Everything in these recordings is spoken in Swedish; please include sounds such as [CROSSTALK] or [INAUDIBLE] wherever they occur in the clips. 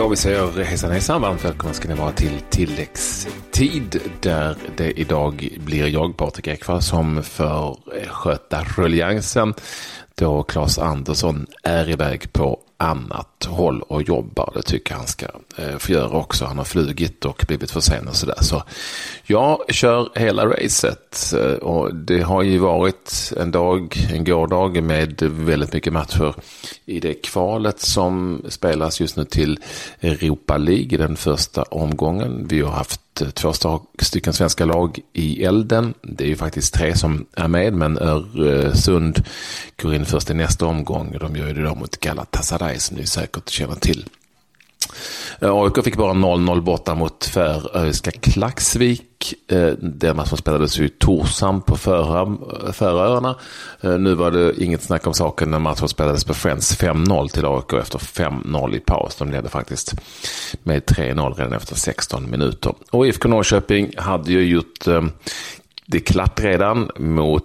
Ja, vi säger hejsan hejsan. Varmt välkomna ska ni vara till tilläggstid där det idag blir jag, Patrik Ekwall, som får sköta ruljansen då Claes Andersson är iväg på annat håll och jobbar. Det tycker han ska eh, få göra också. Han har flugit och blivit försenad och sådär. Så jag kör hela racet eh, och det har ju varit en dag, en gårdag med väldigt mycket matcher i det kvalet som spelas just nu till Europa League, den första omgången. Vi har haft eh, två stycken svenska lag i elden. Det är ju faktiskt tre som är med, men Öresund går in först i nästa omgång. De gör ju det då mot Galatasaray som ni säkert känner till. Eh, AIK fick bara 0-0 borta mot Färöiska Klaxvik. Eh, den matchen spelades ju i Torshamn på Färöarna. Eh, nu var det inget snack om saken när matchen spelades på Friends 5-0 till AIK efter 5-0 i paus. De ledde faktiskt med 3-0 redan efter 16 minuter. Och IFK Norrköping hade ju gjort det klart redan mot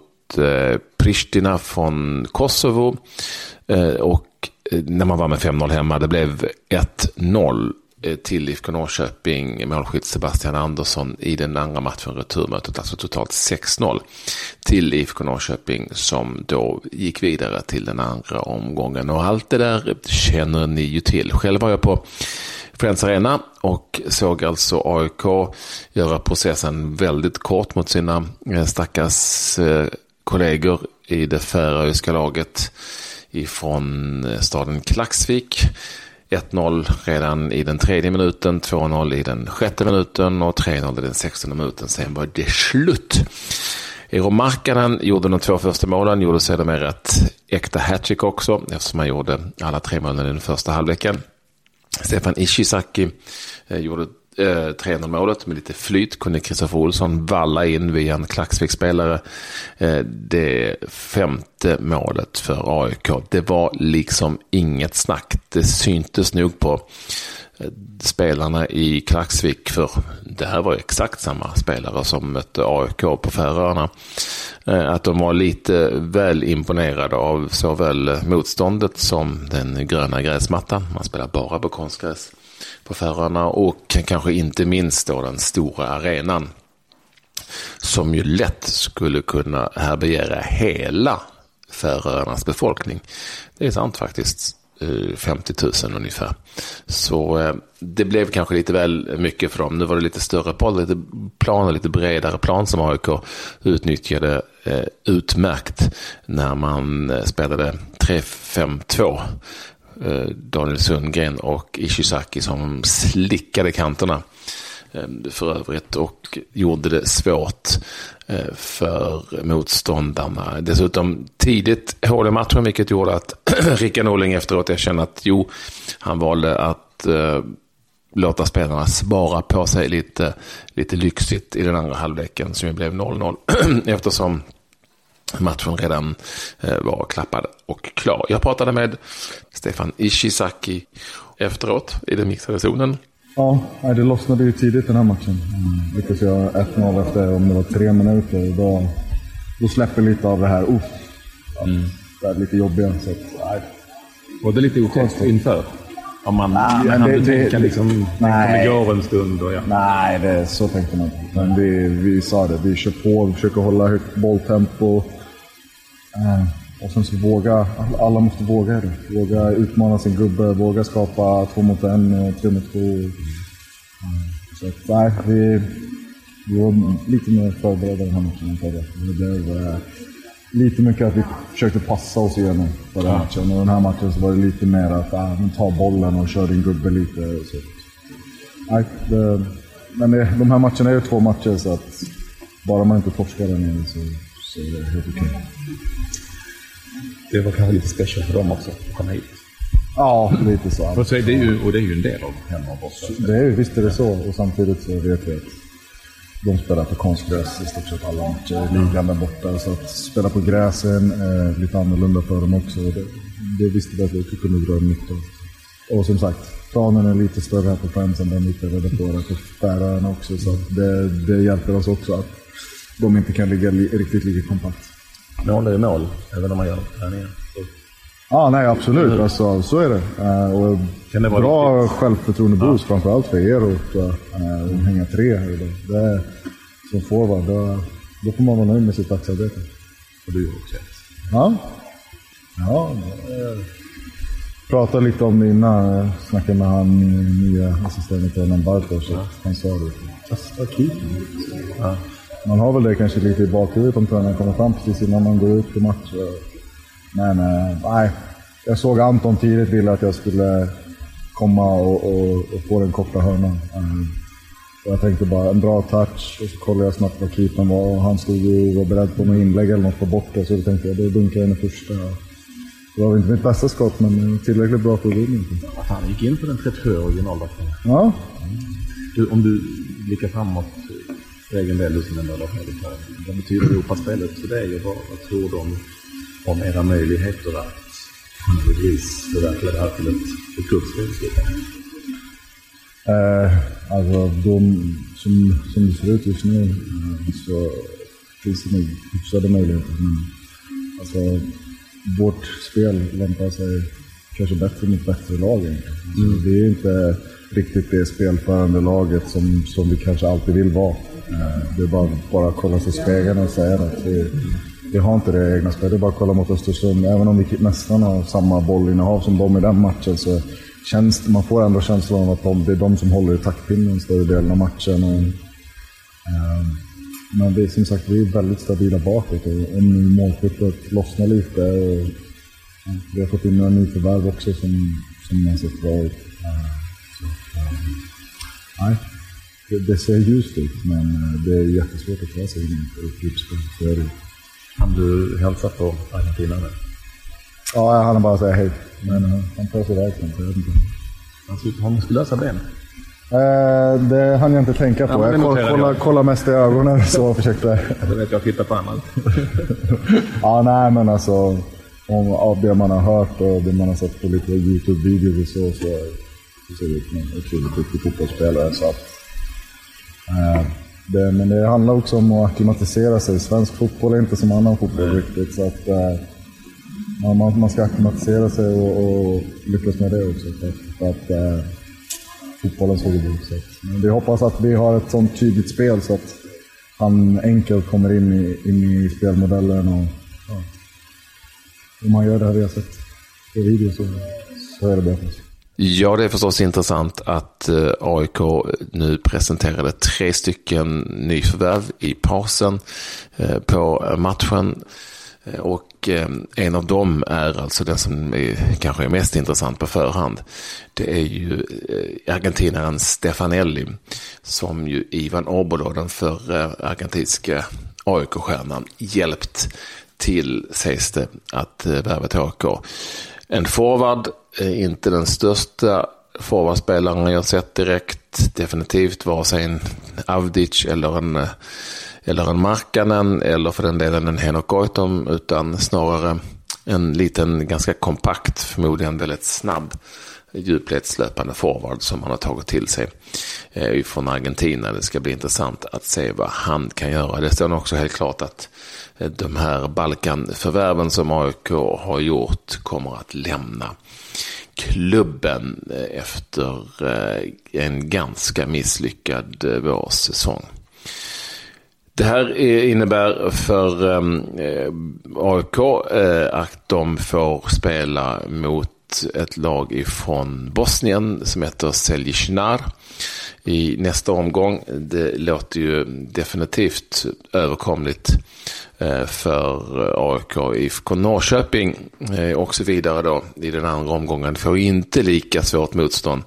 Pristina från Kosovo. Och Eh, när man var med 5-0 hemma, det blev 1-0 eh, till IFK Norrköping, målskytt Sebastian Andersson i den andra matchen, returmötet, alltså totalt 6-0 till IFK Norrköping som då gick vidare till den andra omgången. Och allt det där känner ni ju till. Själv var jag på Friends Arena och såg alltså AIK göra processen väldigt kort mot sina eh, stackars kollegor i det färöiska laget ifrån eh, staden Klaxvik. 1-0 redan i den tredje minuten, 2-0 i den sjätte minuten och 3-0 i den sextonde minuten. Sen var det slut. Eero Markkanen gjorde de två första målen, gjorde sedermera ett äkta hattrick också eftersom han gjorde alla tre målen i den första halvleken. Stefan Ishizaki eh, gjorde eh, 3-0 målet med lite flyt kunde Kristoffer Olsson valla in via en Klaxvik-spelare. Eh, det femte målet för AIK. Det var liksom inget snack. Det syntes nog på eh, spelarna i Klaxvik, för det här var exakt samma spelare som mötte AIK på Färöarna, eh, att de var lite väl imponerade av såväl motståndet som den gröna gräsmattan. Man spelar bara på konstgräs på Färöarna och kanske inte minst då den stora arenan som ju lätt skulle kunna härbärgera hela Färöarnas befolkning. Det är sant faktiskt. Eh, 50 000 ungefär. Så eh, det blev kanske lite väl mycket för dem. Nu var det lite större plan, lite plan lite bredare plan som AIK utnyttjade eh, utmärkt när man spelade 3-5-2 Eh, Daniel Sundgren och Ishizaki som slickade kanterna eh, för övrigt och gjorde det svårt eh, för motståndarna. Dessutom tidigt hål i matchen vilket gjorde att [CLEARS THROAT] Rickard Norling efteråt erkände att jo, han valde att låta spelarna spara på sig lite, lite lyxigt i den andra halvleken som ju blev 0-0 [CLEARS THROAT] eftersom matchen redan eh, var klappad och klar. Jag pratade med Stefan Ishizaki efteråt i den mixade zonen. Ja, det lossnade ju tidigt den här matchen. Mm, lyckades göra 1-0 efter, om det var tre minuter. Då, då släpper lite av det här, uff, mm. det är lite jobbiga. Så att, nej. Var det lite otäckt inför? Om man nej, hann det, tänka liksom, nej, det går en stund. Och ja. Nej, det, så tänkte man inte. Men vi, vi sa det, vi kör på, vi försöker hålla högt bolltempo. Eh, och sen så våga, alla måste våga det. Våga utmana sin gubbe, våga skapa två mot en, tre mot två. Mm. Så att, nej, vi, vi var lite mer förberedda den här matchen än förra. Det blev eh, lite mycket att vi försökte passa oss igenom förra ja. matchen. Och den här matchen så var det lite mer att äh, ta bollen och köra din gubbe lite. Så. Nej, det, men det, de här matcherna är ju två matcher så att bara man inte torskar den så, så är det helt okej. Det var kanske lite special för dem också att komma hit. Ja, lite så. Och, så är det ju, och det är ju en del av hemma och borta. Det är, visst är det så. Och samtidigt så vet vi att de spelar på konstgräs i stort sett alla matcher. Ligan där borta. Så att spela på gräsen är lite annorlunda för dem också. Det, det visste vi att vi kunde dra nytta av. Och som sagt, planen är lite större här på Friends än den vi på på Färöarna också. Så det, det hjälper oss också att de inte kan ligga li, riktigt lika kompakt. Mål är mål, även om man gör träningar. Ja, nej absolut. Mm. Alltså, så är det. Uh, och kan det vara bra riktigt? självförtroende-boost ja. framförallt för er att uh, hänga tre här idag. Det, som forward, då, då får man vara nöjd med sitt dagsarbete. Och du också. Ja. Ja. Pratade lite om det innan. Jag snackade med han nya assistenten Bartos. Ja. Han sa det. Testa keepern. Ja. Man har väl det kanske lite i bakhuvudet om tränaren kommer fram precis innan man går ut på match. Men eh, nej, jag såg Anton tidigt ville att jag skulle komma och, och, och få den korta hörnan. Um, jag tänkte bara en bra touch och så kollade jag snabbt vad keepern var och han stod och var beredd på något inlägg eller något på borta så då tänkte jag då dunkar jag in i första. Det var inte mitt bästa skott men tillräckligt bra för att vinna. Han gick in på den 37 originalbacken. Ja. Du, om du blickar framåt egen del, du som har varit Vad betyder Europaspelet för dig och vad, vad tror du om, om era möjligheter att möjligtvis förverkliga det här till ett, klubbspel eh, Alltså, de, som, som det ser ut just nu eh, så finns det nog hyfsade möjligheter. Men, alltså, vårt spel lämpar sig kanske bättre mot bättre lag. Alltså, mm. Det är inte riktigt det spelförande laget som, som vi kanske alltid vill vara. Eh, det är bara, bara att kolla sig i spegeln och säga det. Vi har inte det egna spelet. Det är bara att kolla mot Östersund. Även om vi nästan har samma bollinnehav som de i den matchen så känns, man får ändå känslan av att de, det är de som håller i taktpinnen större delen av matchen. Och, eh, men vi är som sagt, vi är väldigt stabila bakåt och om nu målskyttet lossnar lite och ja, vi har fått in några nyförvärv också som, som har sett bra ut. Ehm, så, ehm, nej, det, det, ser ljust ut men eh, det är jättesvårt att ta sig in i ett gruppspel. Kan du hälsa på Argentina nu? Ja, jag hann bara säga hej. Men uh, han tar sig iväg sen, så jag vet inte. Han ser ut att ha muskulösa ben. Eh, det hann jag inte tänka på. Ja, jag kollade kolla mest i ögonen så och försökte... Jag vet jag tittar på annat. [LAUGHS] ja, nej men alltså. Om, av det man har hört och det man har sett på lite YouTube-videos och så, så, så ser det ut som en otroligt duktig fotbollsspelare. Så att, eh, det, men det handlar också om att akklimatisera sig. Svensk fotboll är inte som annan fotboll Nej. riktigt. Så att, eh, man, man ska akklimatisera sig och, och lyckas med det också. För, för att eh, fotbollen såg ut. Så men vi hoppas att vi har ett sånt tydligt spel så att han enkelt kommer in i, in i spelmodellen. Och, ja. Om man gör det här vi har sett på video så, så är det bra för oss. Ja, det är förstås intressant att eh, AIK nu presenterade tre stycken nyförvärv i pausen eh, på matchen. Eh, och en av dem är alltså den som är, kanske är mest intressant på förhand. Det är ju argentinaren Stefanelli som ju Ivan Obolo, den förre argentinska AIK-stjärnan, hjälpt till, sägs det, att värva till AIK. En forward inte den största forwardspelaren jag sett direkt. Definitivt vare sig en Avdic eller en, eller en Markkanen eller för den delen en Henok Goitom utan snarare en liten ganska kompakt, förmodligen väldigt snabb djupledslöpande forward som han har tagit till sig eh, från Argentina. Det ska bli intressant att se vad han kan göra. Det står också helt klart att eh, de här Balkanförvärven som AIK har gjort kommer att lämna klubben eh, efter en ganska misslyckad vårsäsong. Det här innebär för AIK att de får spela mot ett lag ifrån Bosnien som heter Seljishnar i nästa omgång. Det låter ju definitivt överkomligt eh, för AIK, IFK Norrköping eh, och så vidare då i den andra omgången får inte lika svårt motstånd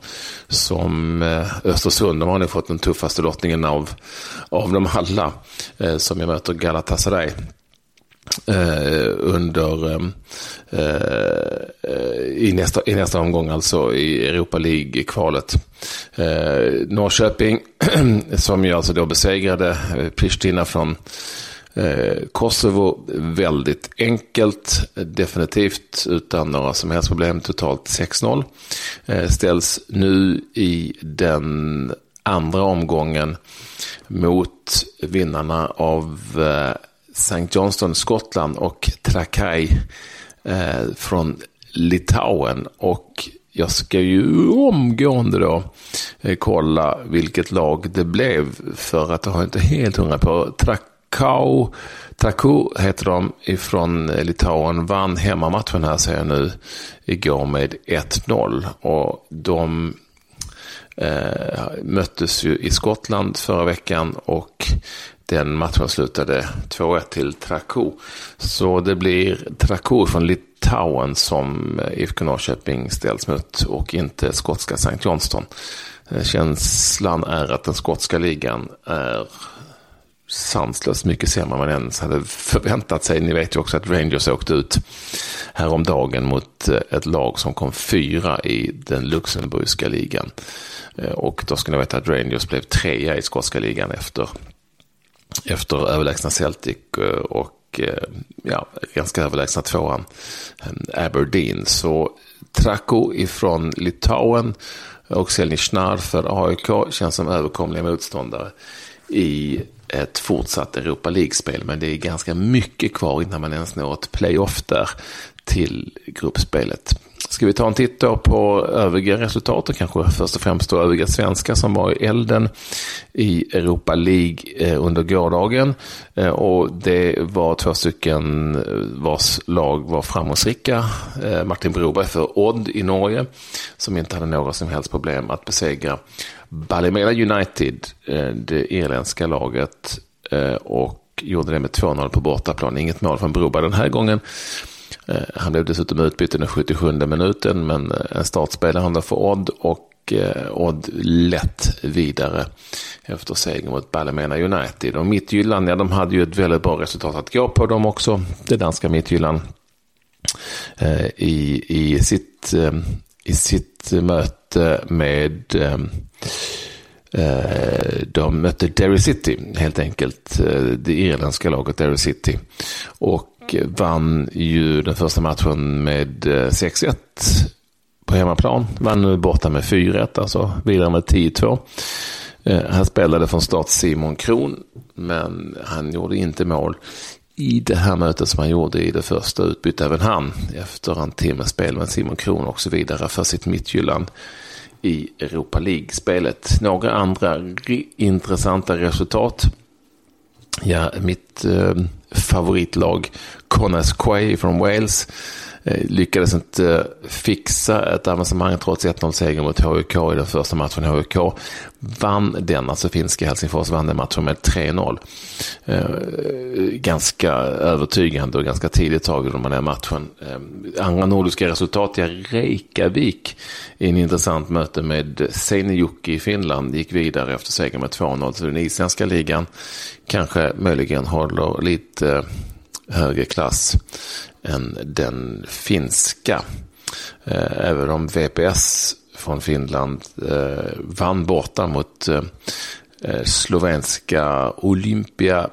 som eh, Östersund. De har nu fått den tuffaste lottningen av, av dem alla som jag möter Galatasaray. Eh, under ehm, eh, i, nästa, i nästa omgång, alltså i Europa League-kvalet. Eh, Norrköping, [CLEARS THROAT] som ju alltså då besegrade Pristina från Kosovo väldigt enkelt, definitivt utan några som helst problem, totalt 6-0. Ställs nu i den andra omgången mot vinnarna av St. Johnston, Skottland och Trakai eh, från Litauen. Och jag ska ju omgående då eh, kolla vilket lag det blev. För att jag har inte helt hundra på. Trakau, Traku heter de ifrån eh, Litauen. Vann hemmamatchen här ser jag nu igår med 1-0. Och de eh, möttes ju i Skottland förra veckan. Och den matchen slutade 2-1 till Traku. Så det blir Traku från Litauen som eh, IFK Norrköping ställs mot och inte skotska St. Johnston. Eh, känslan är att den skotska ligan är sanslöst mycket sämre än man ens hade förväntat sig. Ni vet ju också att Rangers åkte ut häromdagen mot eh, ett lag som kom fyra i den Luxemburgska ligan. Och då ska ni veta att Rangers blev trea i skotska ligan efter efter överlägsna Celtic eh, och eh, ja, ganska överlägsna tvåan eh, Aberdeen. Så Traco ifrån Litauen och Selnichnar för AIK känns som överkomliga motståndare i ett fortsatt Europa League-spel. Men det är ganska mycket kvar innan man ens når ett playoff där till gruppspelet. Ska vi ta en titt då på övriga resultat och kanske först och främst då övriga svenskar som var i elden i Europa League eh, under gårdagen. Eh, och det var två stycken eh, vars lag var framgångsrika. Martin Broberg för Odd i Norge som inte hade några som helst problem att besegra Ballymena United, det irländska laget och gjorde det med 2-0 på bortaplan. Inget mål från Broberg den här gången. Eh, han blev dessutom utbytt i den 77 minuten, men eh, en startspelare han för Odd och eh, Odd lätt vidare efter seger mot Ballymena United. Och Mittjylland, ja de hade ju ett väldigt bra resultat att gå på dem också, det danska Mittjylland. I, i, sitt, I sitt möte med de mötte Derry City helt enkelt, det irländska laget Derry City. Och vann ju den första matchen med eh, 6-1 på hemmaplan. Vann nu borta med 4-1, alltså vidare med 10-2. Eh, han spelade från start Simon Kron, men han gjorde inte mål i det här mötet som han gjorde i det första utbytet, även han, efter en timmes spel med Simon Kron och så vidare för sitt Midtjylland i Europa League-spelet. Några andra intressanta resultat. Ja, mitt eh, favoritlag Connors Quay från Wales. Eh, lyckades inte eh, fixa ett avancemang trots 1-0-seger mot HIK i den första matchen. HIK vann den, alltså finska Helsingfors vann den matchen med 3-0. Eh, ganska övertygande och ganska tidigt tag i den matchen. Eh, andra nordiska resultat, i Reykjavik i en intressant möte med Seinäjoki i Finland gick vidare efter seger med 2-0 Så den isländska ligan. Kanske möjligen håller lite eh, högre klass än den finska. Eh, även om VPS från Finland eh, vann borta mot eh, slovenska Olympia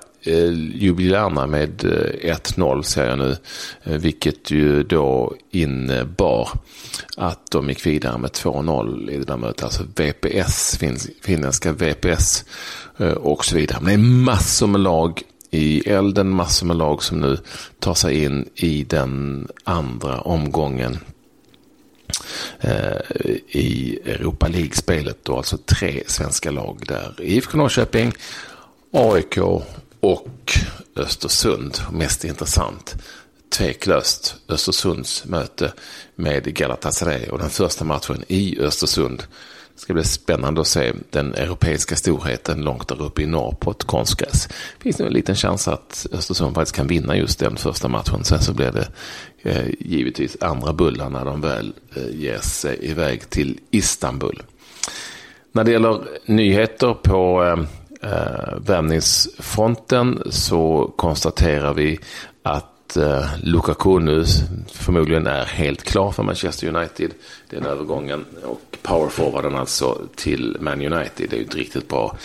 Jubilarna med 1-0 ser jag nu. Vilket ju då innebar att de gick vidare med 2-0 i det där mötet. Alltså VPS, finländska VPS och så vidare. Men det är massor med lag i elden. Massor med lag som nu tar sig in i den andra omgången eh, i Europa League-spelet. Då alltså tre svenska lag där. IFK Norrköping, AIK och Östersund. Mest intressant tveklöst Östersunds möte med Galatasaray och den första matchen i Östersund det ska bli spännande att se den europeiska storheten långt där uppe i norr på ett konstgräs. Det finns nog en liten chans att Östersund faktiskt kan vinna just den första matchen. Sen så blir det eh, givetvis andra bullar när de väl eh, ger sig iväg till Istanbul. När det gäller nyheter på eh, eh värvningsfronten så konstaterar vi att att eh, Lukaku nu förmodligen är helt klar för Manchester United. Den övergången och powerforwarden alltså till Man United. Det är ju ett riktigt bra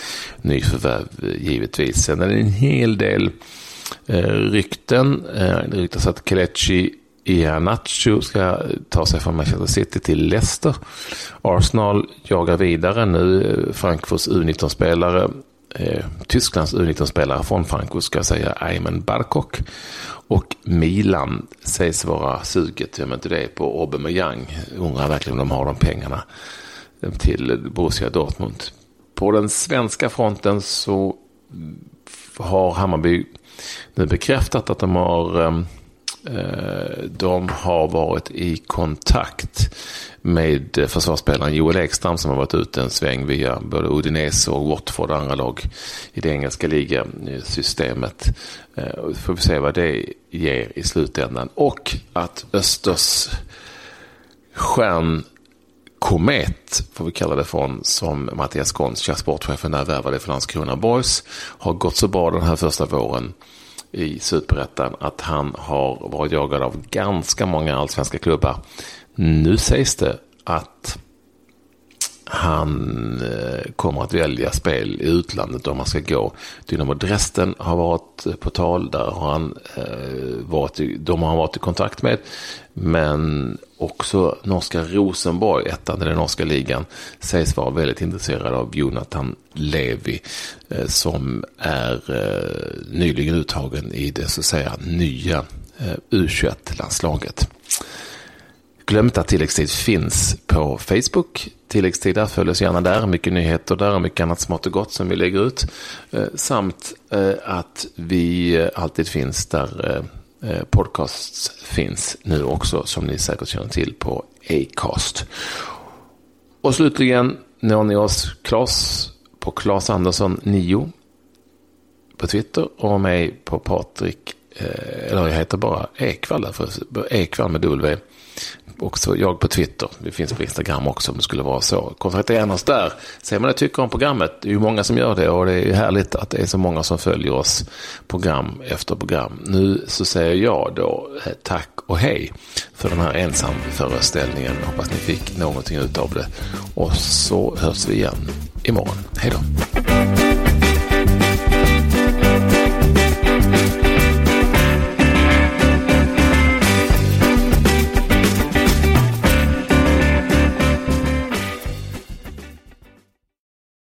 nyförvärv givetvis. Sen är det en hel del eh, rykten. Eh, det ryktas att Kelechi Iheanacho ska ta sig från Manchester City till Leicester. Arsenal jagar vidare nu. Eh, Frankfurts U19-spelare eh, Tysklands U19-spelare från Franco ska jag säga Ayman Barkok. Och Milan sägs vara suget, vem inte det, på Aubameyang. Undrar verkligen om de har de pengarna till Borussia Dortmund. På den svenska fronten så har Hammarby nu bekräftat att de har Eh, Eh, de har varit i kontakt med eh, försvarsspelaren Joel Ekstrand som har varit ute en sväng via både Udinese och Watford och andra lag i det engelska ligasystemet. Eh, får vi se vad det ger i slutändan. Och att Östers stjärn Komet, får vi kalla det från, som Mattias Skånska, sportchefen där värvade för Landskrona Boys, har gått så bra den här första våren i Superettan att han har varit jagad av ganska många allsvenska klubbar. Nu sägs det att han eh, kommer att välja spel i utlandet om han ska gå. Dynamo Dresden har varit eh, på tal, där har han eh, varit, i, de har han varit i kontakt med. Men också norska Rosenborg, ettan i den norska ligan, sägs vara väldigt intresserad av Jonathan Levi som är nyligen uttagen i det så att säga nya U21-landslaget. Glöm inte att tilläggstid finns på Facebook. Tilläggstid där följ oss gärna där. Mycket nyheter där och mycket annat smått och gott som vi lägger ut. Eh, samt eh, att vi eh, alltid finns där eh, eh, podcasts finns nu också som ni säkert känner till på Acast. Och slutligen når ni oss Klas på Klas Andersson 9 på Twitter och mig på Patrik, eller jag heter bara Ekvall, därför Ekvall med W också jag på Twitter. Vi finns på Instagram också om det skulle vara så. Kontakta oss där. Säg vad ni tycker om programmet. Det är ju många som gör det och det är ju härligt att det är så många som följer oss program efter program. Nu så säger jag då eh, tack och hej för den här ensamföreställningen. Hoppas ni fick någonting utav det. Och så hörs vi igen imorgon. Hej då!